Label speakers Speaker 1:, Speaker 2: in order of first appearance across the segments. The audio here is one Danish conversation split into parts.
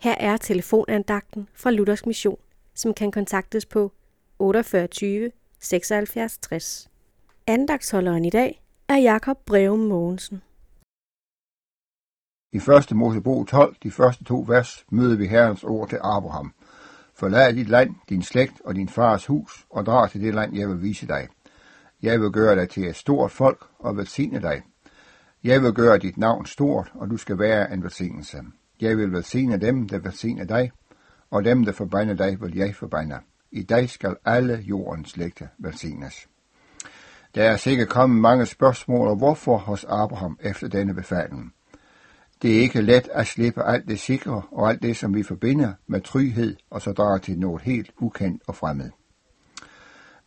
Speaker 1: Her er telefonandagten fra Luthers Mission, som kan kontaktes på 48 76 60. Andagtsholderen i dag er Jakob Breum Mogensen.
Speaker 2: I 1. Mosebog 12, de første to vers, møder vi Herrens ord til Abraham. Forlad dit land, din slægt og din fars hus, og drag til det land, jeg vil vise dig. Jeg vil gøre dig til et stort folk og velsigne dig. Jeg vil gøre dit navn stort, og du skal være en velsignelse. Jeg vil velsigne dem, der velsigner dig, og dem, der forbander dig, vil jeg forbande. I dig skal alle jordens slægte velsignes. Der er sikkert kommet mange spørgsmål og hvorfor hos Abraham efter denne befaling. Det er ikke let at slippe alt det sikre og alt det, som vi forbinder med tryghed, og så drage til noget helt ukendt og fremmed.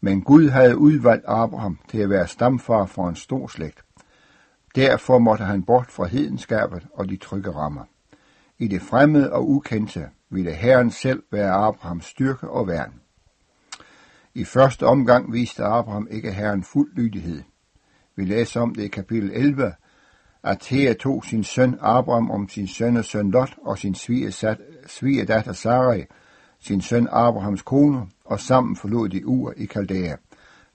Speaker 2: Men Gud havde udvalgt Abraham til at være stamfar for en stor slægt. Derfor måtte han bort fra hedenskabet og de trygge rammer. I det fremmede og ukendte ville Herren selv være Abrahams styrke og værn. I første omgang viste Abraham ikke Herren fuld lydighed. Vi læser om det i kapitel 11, at Thea tog sin søn Abraham om sin søn og søn Lot og sin svigerdatter Sarai, sin søn Abrahams kone, og sammen forlod de Ur i Kaldæa,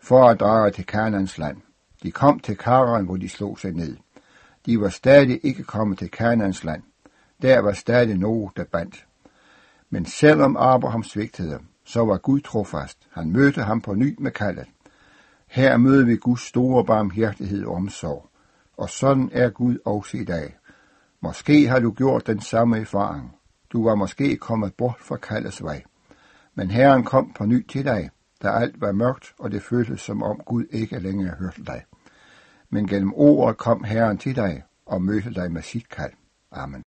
Speaker 2: for at drage til Kanans land. De kom til Karan, hvor de slog sig ned. De var stadig ikke kommet til Kanans land. Der var stadig noget, der bandt. Men selvom Abraham svigtede, så var Gud trofast. Han mødte ham på ny med kaldet. Her møder vi Guds store barmhjertighed og omsorg. Og sådan er Gud også i dag. Måske har du gjort den samme erfaring. Du var måske kommet bort fra kaldets vej. Men Herren kom på ny til dig, da alt var mørkt, og det føltes som om Gud ikke længere hørte dig. Men gennem ordet kom Herren til dig og mødte dig med sit kald. Amen.